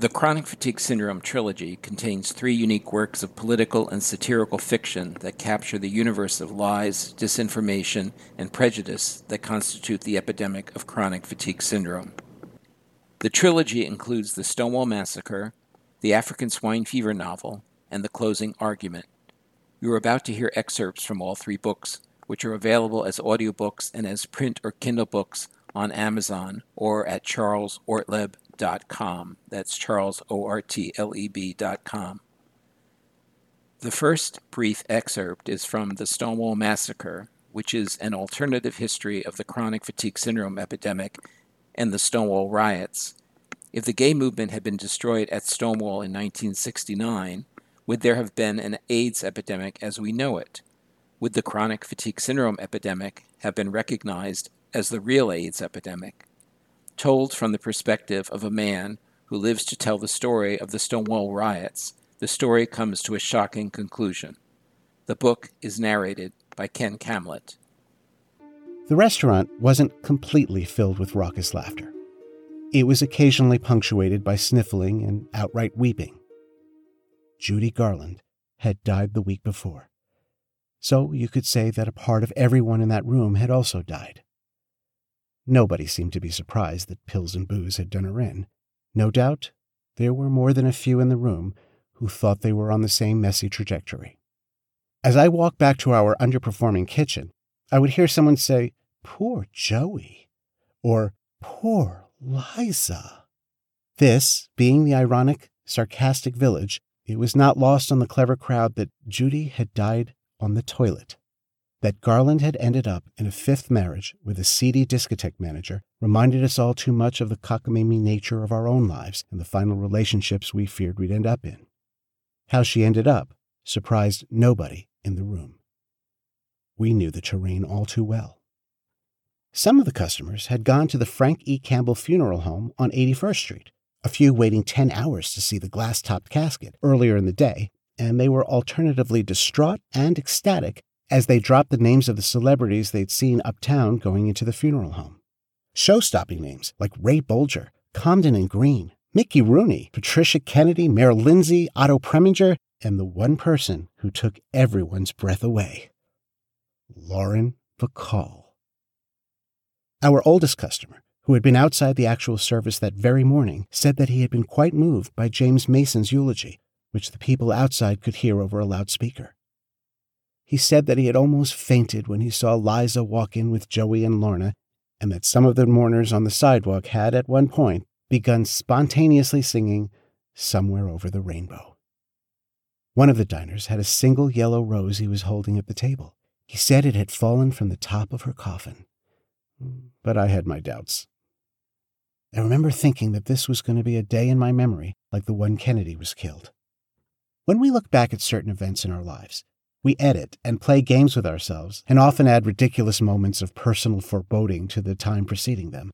The Chronic Fatigue Syndrome trilogy contains three unique works of political and satirical fiction that capture the universe of lies, disinformation, and prejudice that constitute the epidemic of chronic fatigue syndrome. The trilogy includes the Stonewall Massacre, the African swine fever novel, and the closing argument. You are about to hear excerpts from all three books, which are available as audiobooks and as print or Kindle books on Amazon or at charlesortleb.com. That's Charles, O R T L E B.com. The first brief excerpt is from The Stonewall Massacre, which is an alternative history of the chronic fatigue syndrome epidemic and the Stonewall riots. If the gay movement had been destroyed at Stonewall in 1969, would there have been an AIDS epidemic as we know it? Would the chronic fatigue syndrome epidemic have been recognized as the real AIDS epidemic? Told from the perspective of a man who lives to tell the story of the Stonewall riots, the story comes to a shocking conclusion. The book is narrated by Ken Camlett. The restaurant wasn't completely filled with raucous laughter. It was occasionally punctuated by sniffling and outright weeping. Judy Garland had died the week before. So you could say that a part of everyone in that room had also died. Nobody seemed to be surprised that pills and booze had done her in. No doubt, there were more than a few in the room who thought they were on the same messy trajectory. As I walked back to our underperforming kitchen, I would hear someone say, Poor Joey, or Poor Liza. This, being the ironic, sarcastic village, it was not lost on the clever crowd that Judy had died on the toilet. That Garland had ended up in a fifth marriage with a seedy discotheque manager reminded us all too much of the cockamamie nature of our own lives and the final relationships we feared we'd end up in. How she ended up surprised nobody in the room. We knew the terrain all too well. Some of the customers had gone to the Frank E. Campbell Funeral Home on 81st Street, a few waiting 10 hours to see the glass topped casket earlier in the day, and they were alternatively distraught and ecstatic as they dropped the names of the celebrities they'd seen uptown going into the funeral home. Show stopping names like Ray Bolger, Comden and Green, Mickey Rooney, Patricia Kennedy, Mayor Lindsay, Otto Preminger, and the one person who took everyone's breath away Lauren Bacall. Our oldest customer, who had been outside the actual service that very morning, said that he had been quite moved by James Mason's eulogy, which the people outside could hear over a loudspeaker. He said that he had almost fainted when he saw Liza walk in with Joey and Lorna, and that some of the mourners on the sidewalk had, at one point, begun spontaneously singing Somewhere Over the Rainbow. One of the diners had a single yellow rose he was holding at the table. He said it had fallen from the top of her coffin. But I had my doubts. I remember thinking that this was going to be a day in my memory like the one Kennedy was killed. When we look back at certain events in our lives, we edit and play games with ourselves and often add ridiculous moments of personal foreboding to the time preceding them,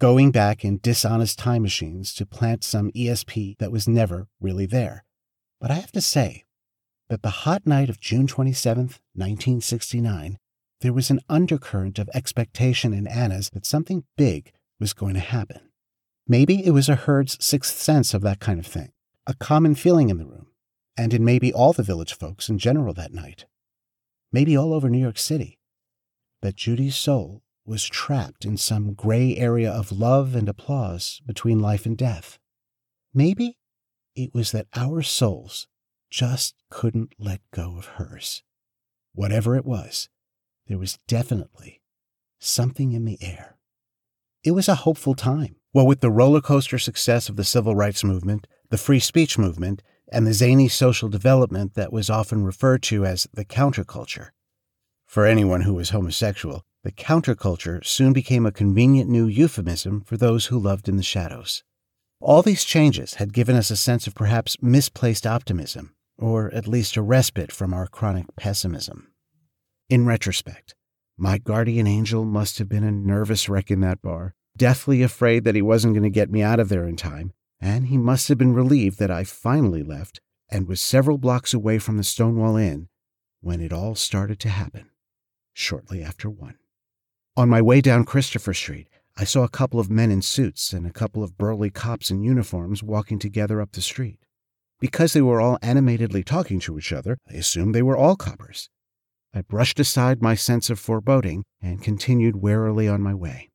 going back in dishonest time machines to plant some ESP that was never really there. But I have to say that the hot night of June 27, 1969, there was an undercurrent of expectation in Anna's that something big was going to happen. Maybe it was a herd's sixth sense of that kind of thing, a common feeling in the room and in maybe all the village folks in general that night, maybe all over New York City, that Judy's soul was trapped in some gray area of love and applause between life and death. Maybe it was that our souls just couldn't let go of hers. Whatever it was, there was definitely something in the air. It was a hopeful time. Well, with the roller coaster success of the civil rights movement, the free speech movement, and the zany social development that was often referred to as the counterculture. For anyone who was homosexual, the counterculture soon became a convenient new euphemism for those who loved in the shadows. All these changes had given us a sense of perhaps misplaced optimism, or at least a respite from our chronic pessimism. In retrospect, my guardian angel must have been a nervous wreck in that bar, deathly afraid that he wasn't going to get me out of there in time, and he must have been relieved that I finally left and was several blocks away from the Stonewall Inn when it all started to happen, shortly after one. On my way down Christopher Street, I saw a couple of men in suits and a couple of burly cops in uniforms walking together up the street. Because they were all animatedly talking to each other, I assumed they were all coppers. I brushed aside my sense of foreboding and continued warily on my way.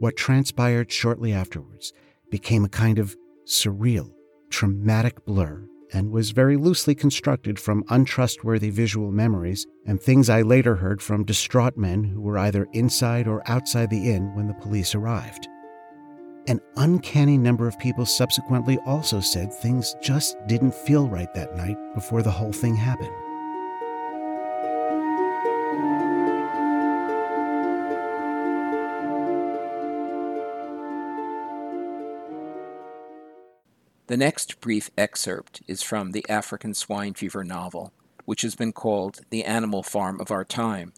What transpired shortly afterwards became a kind of surreal, traumatic blur and was very loosely constructed from untrustworthy visual memories and things I later heard from distraught men who were either inside or outside the inn when the police arrived. An uncanny number of people subsequently also said things just didn't feel right that night before the whole thing happened. The next brief excerpt is from the African swine fever novel, which has been called The Animal Farm of Our Time.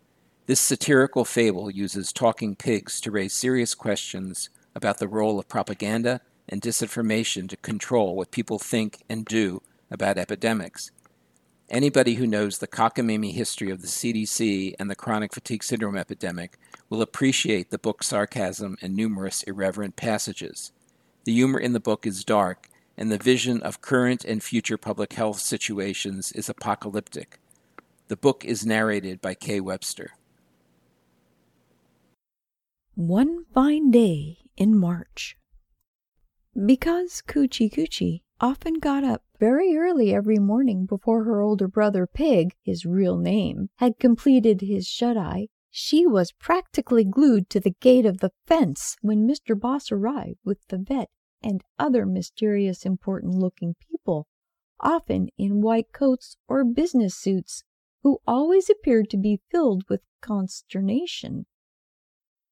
This satirical fable uses talking pigs to raise serious questions about the role of propaganda and disinformation to control what people think and do about epidemics. Anybody who knows the cockamamie history of the CDC and the chronic fatigue syndrome epidemic will appreciate the book's sarcasm and numerous irreverent passages. The humor in the book is dark and the vision of current and future public health situations is apocalyptic. The book is narrated by Kay Webster. One fine day in March. Because Coochie Coochie often got up very early every morning before her older brother Pig, his real name, had completed his shut eye, she was practically glued to the gate of the fence when Mr. Boss arrived with the vet and other mysterious important looking people, often in white coats or business suits, who always appeared to be filled with consternation.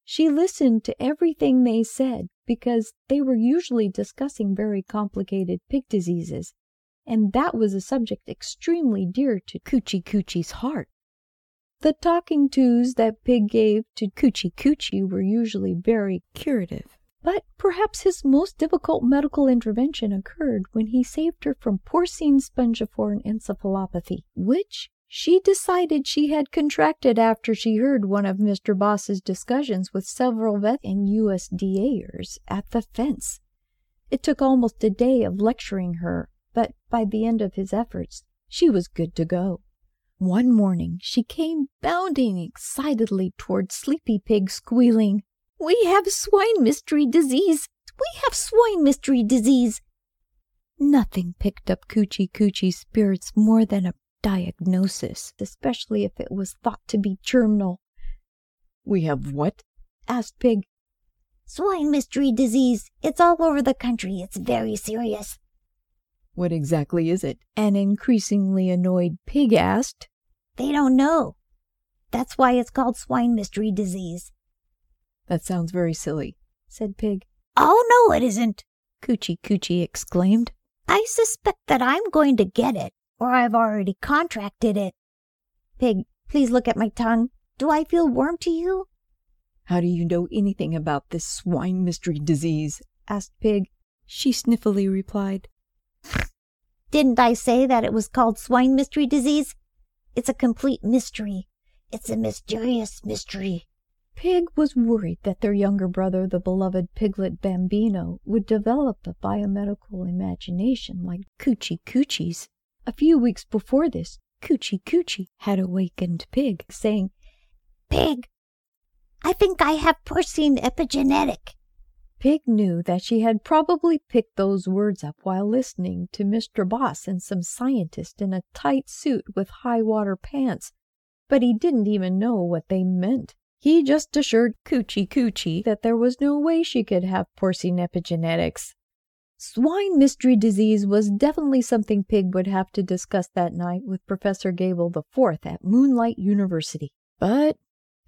She listened to everything they said because they were usually discussing very complicated pig diseases, and that was a subject extremely dear to Coochie Coochie's heart. The talking tos that Pig gave to Coochie Coochie were usually very curative. But perhaps his most difficult medical intervention occurred when he saved her from porcine spongiform encephalopathy, which she decided she had contracted after she heard one of Mr. Boss's discussions with several vet and USDAers at the fence. It took almost a day of lecturing her, but by the end of his efforts, she was good to go. One morning she came bounding excitedly toward Sleepy Pig, squealing, we have swine mystery disease. We have swine mystery disease. Nothing picked up Coochie Coochie's spirits more than a diagnosis, especially if it was thought to be germinal. We have what? asked Pig. Swine mystery disease. It's all over the country. It's very serious. What exactly is it? An increasingly annoyed Pig asked. They don't know. That's why it's called swine mystery disease. That sounds very silly, said Pig. Oh, no, it isn't, Coochie Coochie exclaimed. I suspect that I'm going to get it, or I've already contracted it. Pig, please look at my tongue. Do I feel warm to you? How do you know anything about this swine mystery disease? asked Pig. She sniffily replied. Didn't I say that it was called swine mystery disease? It's a complete mystery. It's a mysterious mystery. Pig was worried that their younger brother, the beloved piglet Bambino, would develop a biomedical imagination like Coochie Coochie's. A few weeks before this, Coochie Coochie had awakened Pig, saying, Pig, I think I have porcine epigenetic. Pig knew that she had probably picked those words up while listening to Mr. Boss and some scientist in a tight suit with high water pants, but he didn't even know what they meant. He just assured Coochie Coochie that there was no way she could have porcine epigenetics. Swine mystery disease was definitely something Pig would have to discuss that night with Professor Gable IV at Moonlight University. But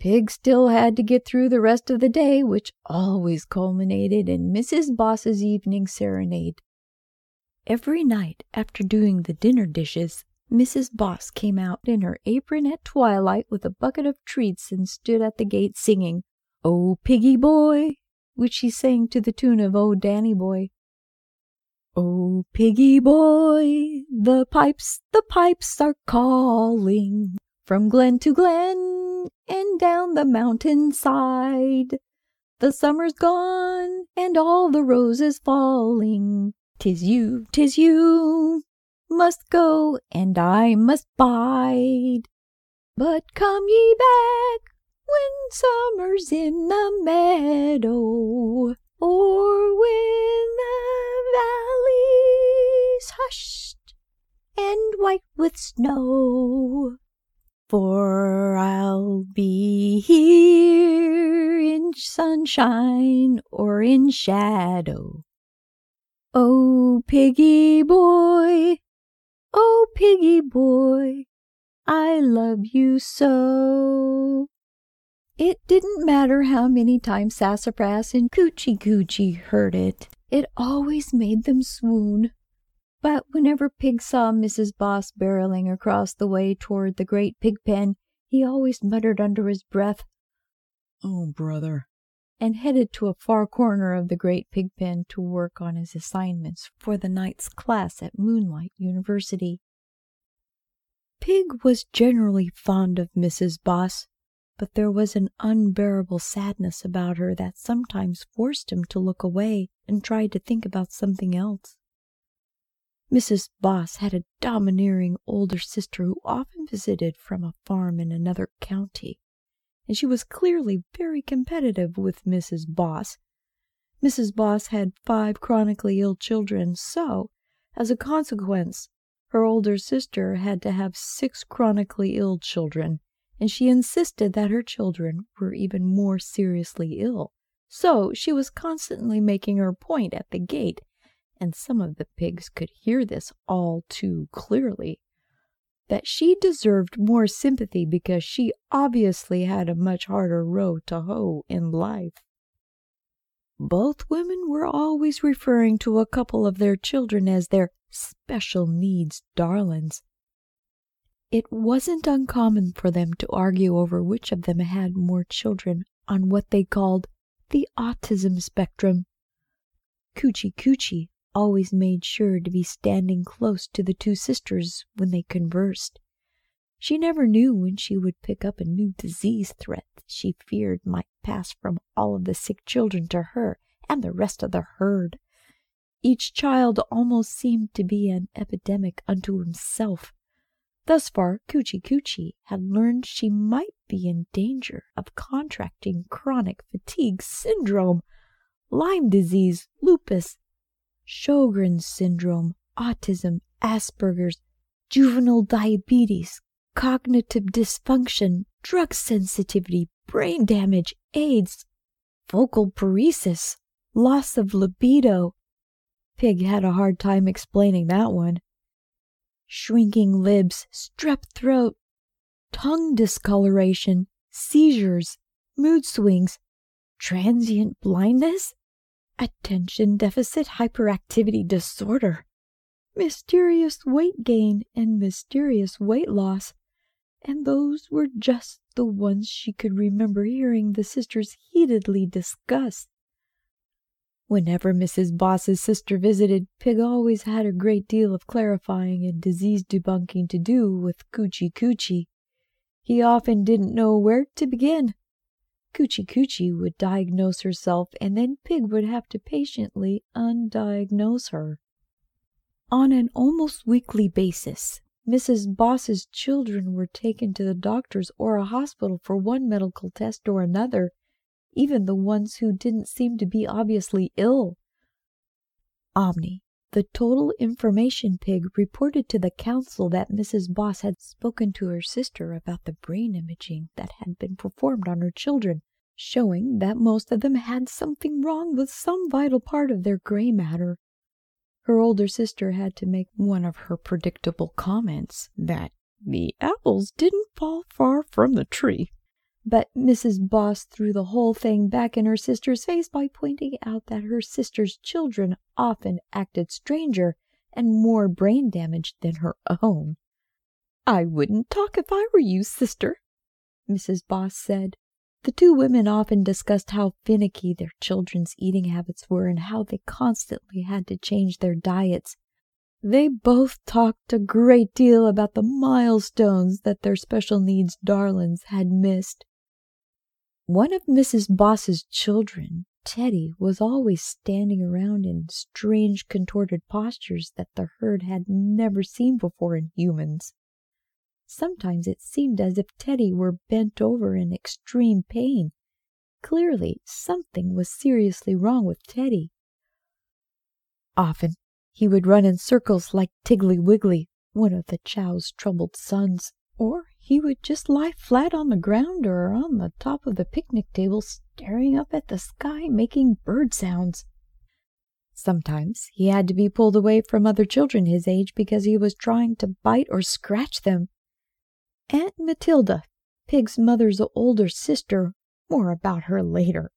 Pig still had to get through the rest of the day, which always culminated in Mrs. Boss's evening serenade. Every night after doing the dinner dishes, Mrs. Boss came out in her apron at twilight with a bucket of treats and stood at the gate singing, Oh, piggy boy, which she sang to the tune of Oh, Danny boy. Oh, piggy boy, the pipes, the pipes are calling from glen to glen and down the mountain side. The summer's gone, and all the roses falling. Tis you, tis you, must go, and I must bide. But come ye back when summer's in the meadow, or when the valley's hushed and white with snow. For I'll be here in sunshine or in shadow. Oh, piggy boy, oh, piggy boy, I love you so. It didn't matter how many times Sassafras and Coochie Coochie heard it, it always made them swoon. But whenever Pig saw Mrs. Boss barreling across the way toward the great pig pen, he always muttered under his breath, Oh, brother, and headed to a far corner of the great pig pen to work on his assignments for the night's class at Moonlight University. Pig was generally fond of Mrs. Boss, but there was an unbearable sadness about her that sometimes forced him to look away and try to think about something else. Mrs. Boss had a domineering older sister who often visited from a farm in another county, and she was clearly very competitive with Mrs. Boss. Mrs. Boss had five chronically ill children, so, as a consequence, her older sister had to have six chronically ill children, and she insisted that her children were even more seriously ill. So she was constantly making her point at the gate and some of the pigs could hear this all too clearly, that she deserved more sympathy because she obviously had a much harder row to hoe in life. Both women were always referring to a couple of their children as their special needs darlings. It wasn't uncommon for them to argue over which of them had more children on what they called the autism spectrum. Coochie Coochie always made sure to be standing close to the two sisters when they conversed. She never knew when she would pick up a new disease threat she feared might pass from all of the sick children to her and the rest of the herd. Each child almost seemed to be an epidemic unto himself. Thus far, Coochie Coochie had learned she might be in danger of contracting chronic fatigue syndrome, Lyme disease, lupus, Sjogren's syndrome, autism, Asperger's, juvenile diabetes, cognitive dysfunction, drug sensitivity, brain damage, AIDS, vocal paresis, loss of libido. Pig had a hard time explaining that one. Shrinking lips, strep throat, tongue discoloration, seizures, mood swings, transient blindness, attention deficit hyperactivity disorder, mysterious weight gain, and mysterious weight loss. And those were just the ones she could remember hearing the sisters heatedly discuss. Whenever Mrs. Boss's sister visited, Pig always had a great deal of clarifying and disease debunking to do with Coochie Coochie. He often didn't know where to begin. Coochie Coochie would diagnose herself, and then Pig would have to patiently undiagnose her. On an almost weekly basis, Mrs. Boss's children were taken to the doctor's or a hospital for one medical test or another, even the ones who didn't seem to be obviously ill. Omni, the total information pig, reported to the council that Mrs. Boss had spoken to her sister about the brain imaging that had been performed on her children, showing that most of them had something wrong with some vital part of their gray matter. Her older sister had to make one of her predictable comments that the apples didn't fall far from the tree. But Mrs. Boss threw the whole thing back in her sister's face by pointing out that her sister's children often acted stranger and more brain damaged than her own. I wouldn't talk if I were you, sister, Mrs. Boss said. The two women often discussed how finicky their children's eating habits were and how they constantly had to change their diets. They both talked a great deal about the milestones that their special needs darlings had missed. One of Mrs. Boss's children, Teddy, was always standing around in strange contorted postures that the herd had never seen before in humans. Sometimes it seemed as if Teddy were bent over in extreme pain. Clearly, something was seriously wrong with Teddy. Often he would run in circles like Tiggly Wiggly, one of the Chow's troubled sons, or he would just lie flat on the ground or on the top of the picnic table staring up at the sky making bird sounds. Sometimes he had to be pulled away from other children his age because he was trying to bite or scratch them. Aunt Matilda, Pig's mother's older sister, more about her later,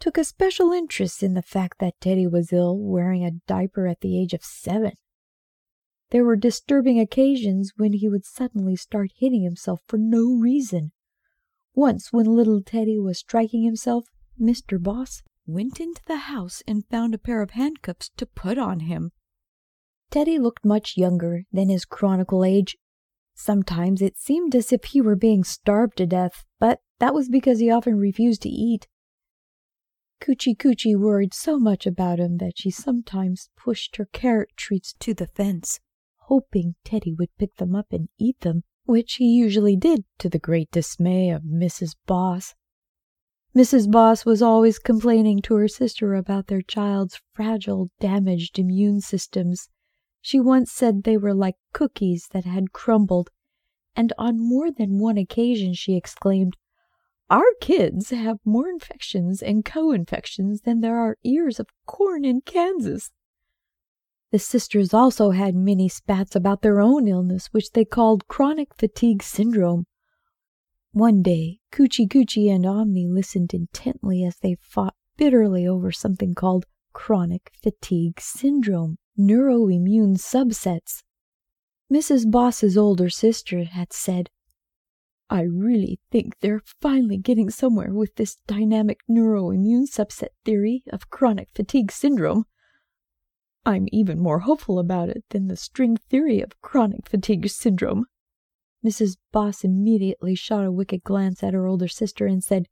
took a special interest in the fact that Teddy was ill, wearing a diaper at the age of seven. There were disturbing occasions when he would suddenly start hitting himself for no reason. Once, when little Teddy was striking himself, Mr. Boss went into the house and found a pair of handcuffs to put on him. Teddy looked much younger than his chronicle age. Sometimes it seemed as if he were being starved to death, but that was because he often refused to eat. Coochie Coochie worried so much about him that she sometimes pushed her carrot treats to the fence hoping Teddy would pick them up and eat them, which he usually did to the great dismay of Mrs. Boss. Mrs. Boss was always complaining to her sister about their child's fragile, damaged immune systems. She once said they were like cookies that had crumbled, and on more than one occasion she exclaimed, Our kids have more infections and co infections than there are ears of corn in Kansas. The sisters also had many spats about their own illness, which they called chronic fatigue syndrome. One day, Coochie Coochie and Omni listened intently as they fought bitterly over something called chronic fatigue syndrome, neuroimmune subsets. Mrs. Boss's older sister had said, I really think they're finally getting somewhere with this dynamic neuroimmune subset theory of chronic fatigue syndrome. I'm even more hopeful about it than the string theory of chronic fatigue syndrome. Mrs. Boss immediately shot a wicked glance at her older sister and said,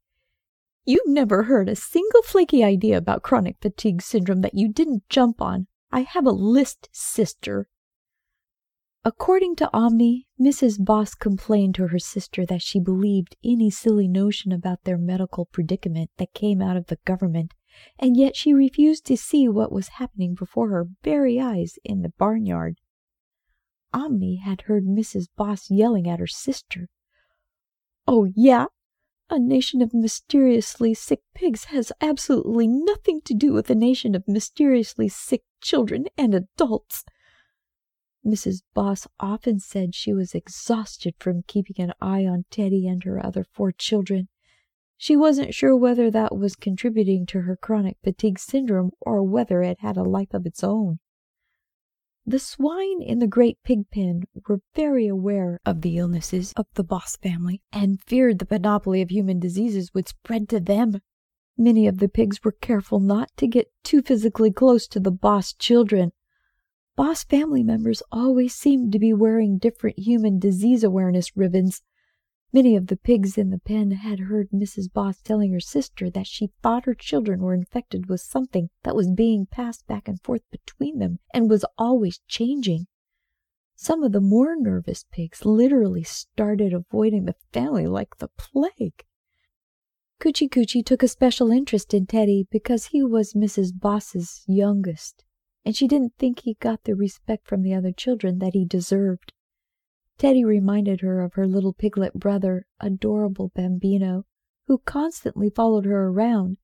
You've never heard a single flaky idea about chronic fatigue syndrome that you didn't jump on. I have a list, sister. According to Omni, Mrs. Boss complained to her sister that she believed any silly notion about their medical predicament that came out of the government and yet she refused to see what was happening before her very eyes in the barnyard. Omni had heard Mrs. Boss yelling at her sister. Oh, yeah? A nation of mysteriously sick pigs has absolutely nothing to do with a nation of mysteriously sick children and adults. Mrs. Boss often said she was exhausted from keeping an eye on Teddy and her other four children. She wasn't sure whether that was contributing to her chronic fatigue syndrome or whether it had a life of its own. The swine in the great pig pen were very aware of the illnesses of the Boss family and feared the panoply of human diseases would spread to them. Many of the pigs were careful not to get too physically close to the Boss children. Boss family members always seemed to be wearing different human disease awareness ribbons Many of the pigs in the pen had heard Mrs. Boss telling her sister that she thought her children were infected with something that was being passed back and forth between them and was always changing. Some of the more nervous pigs literally started avoiding the family like the plague. Coochie Coochie took a special interest in Teddy because he was Mrs. Boss's youngest, and she didn't think he got the respect from the other children that he deserved. Teddy reminded her of her little piglet brother, adorable Bambino, who constantly followed her around.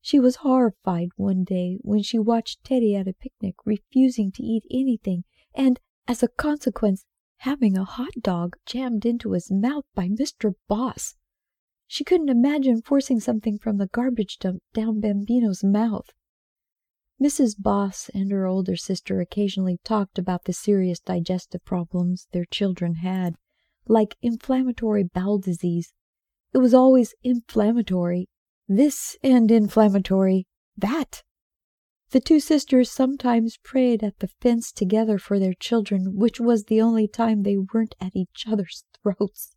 She was horrified one day when she watched Teddy at a picnic refusing to eat anything and, as a consequence, having a hot dog jammed into his mouth by Mr. Boss. She couldn't imagine forcing something from the garbage dump down Bambino's mouth. Mrs. Boss and her older sister occasionally talked about the serious digestive problems their children had, like inflammatory bowel disease. It was always inflammatory, this and inflammatory that. The two sisters sometimes prayed at the fence together for their children, which was the only time they weren't at each other's throats.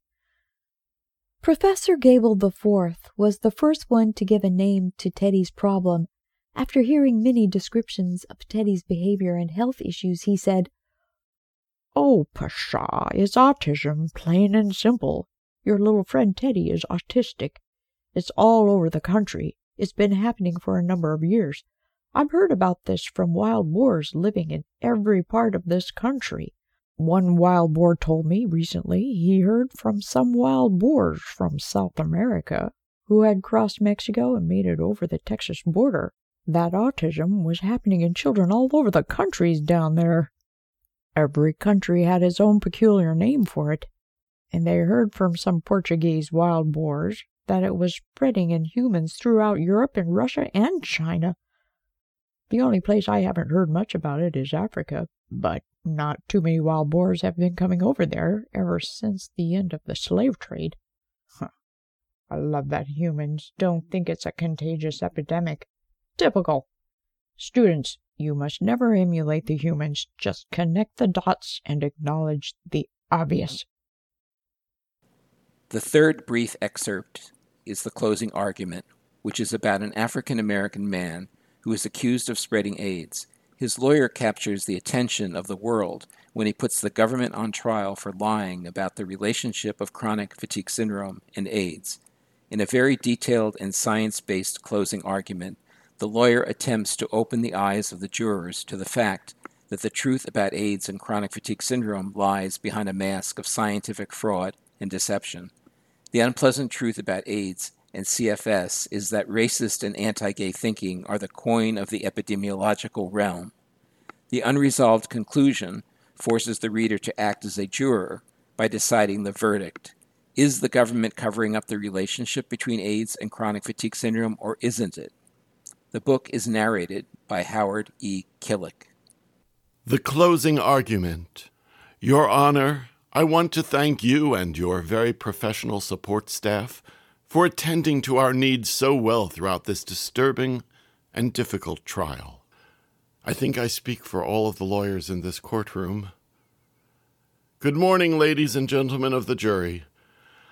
Professor Gable IV was the first one to give a name to Teddy's problem. After hearing many descriptions of Teddy's behavior and health issues, he said, Oh, pshaw, it's autism, plain and simple. Your little friend Teddy is autistic. It's all over the country. It's been happening for a number of years. I've heard about this from wild boars living in every part of this country. One wild boar told me recently he heard from some wild boars from South America who had crossed Mexico and made it over the Texas border that autism was happening in children all over the countries down there. Every country had its own peculiar name for it, and they heard from some Portuguese wild boars that it was spreading in humans throughout Europe and Russia and China. The only place I haven't heard much about it is Africa, but not too many wild boars have been coming over there ever since the end of the slave trade. Huh. I love that humans don't think it's a contagious epidemic. Typical. Students, you must never emulate the humans. Just connect the dots and acknowledge the obvious. The third brief excerpt is the closing argument, which is about an African American man who is accused of spreading AIDS. His lawyer captures the attention of the world when he puts the government on trial for lying about the relationship of chronic fatigue syndrome and AIDS. In a very detailed and science based closing argument, the lawyer attempts to open the eyes of the jurors to the fact that the truth about AIDS and chronic fatigue syndrome lies behind a mask of scientific fraud and deception. The unpleasant truth about AIDS and CFS is that racist and anti gay thinking are the coin of the epidemiological realm. The unresolved conclusion forces the reader to act as a juror by deciding the verdict. Is the government covering up the relationship between AIDS and chronic fatigue syndrome, or isn't it? The book is narrated by Howard E. Killick. The closing argument. Your Honor, I want to thank you and your very professional support staff for attending to our needs so well throughout this disturbing and difficult trial. I think I speak for all of the lawyers in this courtroom. Good morning, ladies and gentlemen of the jury.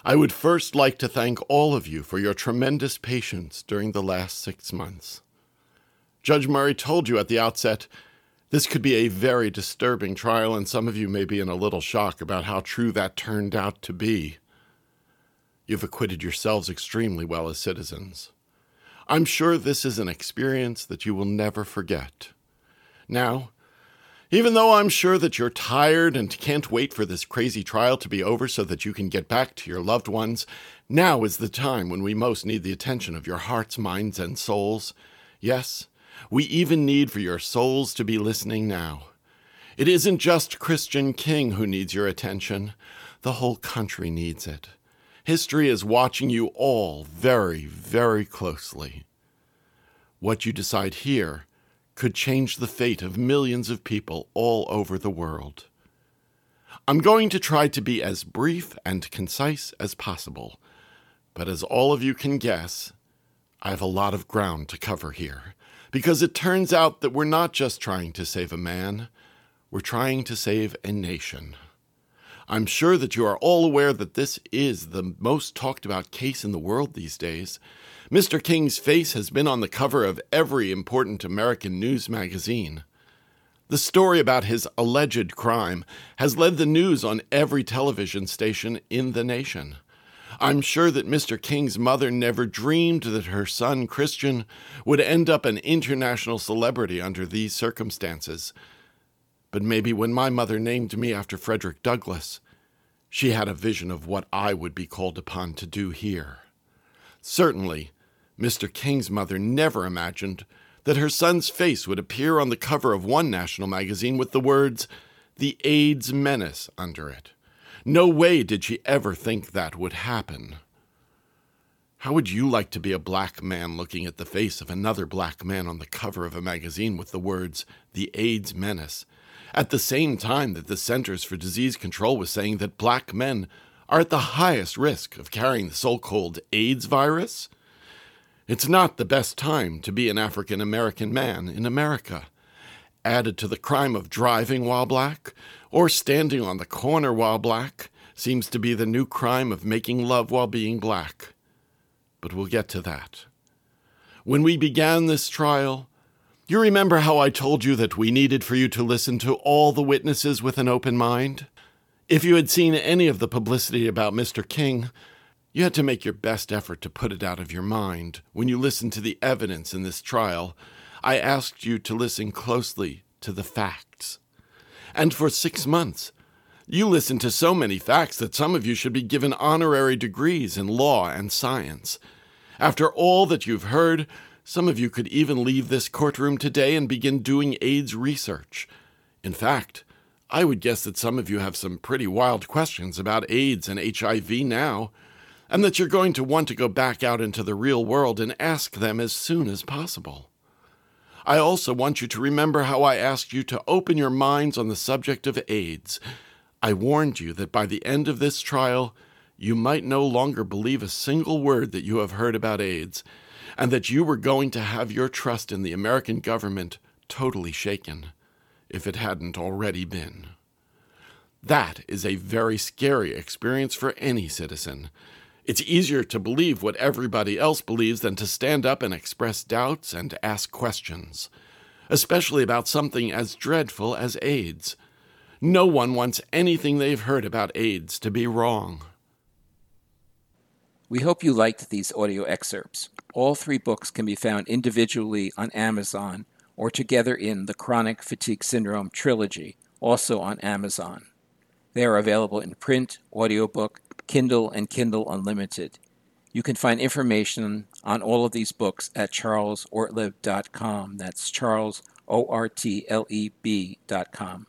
I would first like to thank all of you for your tremendous patience during the last six months. Judge Murray told you at the outset this could be a very disturbing trial, and some of you may be in a little shock about how true that turned out to be. You've acquitted yourselves extremely well as citizens. I'm sure this is an experience that you will never forget. Now, even though I'm sure that you're tired and can't wait for this crazy trial to be over so that you can get back to your loved ones, now is the time when we most need the attention of your hearts, minds, and souls. Yes, we even need for your souls to be listening now. It isn't just Christian King who needs your attention, the whole country needs it. History is watching you all very, very closely. What you decide here could change the fate of millions of people all over the world. I'm going to try to be as brief and concise as possible, but as all of you can guess, I have a lot of ground to cover here because it turns out that we're not just trying to save a man, we're trying to save a nation. I'm sure that you are all aware that this is the most talked about case in the world these days. Mr. King's face has been on the cover of every important American news magazine. The story about his alleged crime has led the news on every television station in the nation. I'm sure that Mr. King's mother never dreamed that her son, Christian, would end up an international celebrity under these circumstances. But maybe when my mother named me after Frederick Douglass, she had a vision of what I would be called upon to do here. Certainly, Mr. King's mother never imagined that her son's face would appear on the cover of one national magazine with the words, The AIDS Menace, under it. No way did she ever think that would happen. How would you like to be a black man looking at the face of another black man on the cover of a magazine with the words, The AIDS Menace, at the same time that the Centers for Disease Control was saying that black men are at the highest risk of carrying the so called AIDS virus? It's not the best time to be an African American man in America added to the crime of driving while black, or standing on the corner while black, seems to be the new crime of making love while being black. But we'll get to that. When we began this trial, you remember how I told you that we needed for you to listen to all the witnesses with an open mind? If you had seen any of the publicity about Mr. King, you had to make your best effort to put it out of your mind. When you listened to the evidence in this trial, I asked you to listen closely to the facts. And for six months, you listened to so many facts that some of you should be given honorary degrees in law and science. After all that you've heard, some of you could even leave this courtroom today and begin doing AIDS research. In fact, I would guess that some of you have some pretty wild questions about AIDS and HIV now, and that you're going to want to go back out into the real world and ask them as soon as possible. I also want you to remember how I asked you to open your minds on the subject of AIDS. I warned you that by the end of this trial, you might no longer believe a single word that you have heard about AIDS and that you were going to have your trust in the American government totally shaken, if it hadn't already been. That is a very scary experience for any citizen. It's easier to believe what everybody else believes than to stand up and express doubts and ask questions, especially about something as dreadful as AIDS. No one wants anything they've heard about AIDS to be wrong. We hope you liked these audio excerpts. All three books can be found individually on Amazon or together in the Chronic Fatigue Syndrome trilogy, also on Amazon. They are available in print, audiobook, Kindle, and Kindle Unlimited. You can find information on all of these books at charlesortleb.com. That's Charles, O R T L E B.com.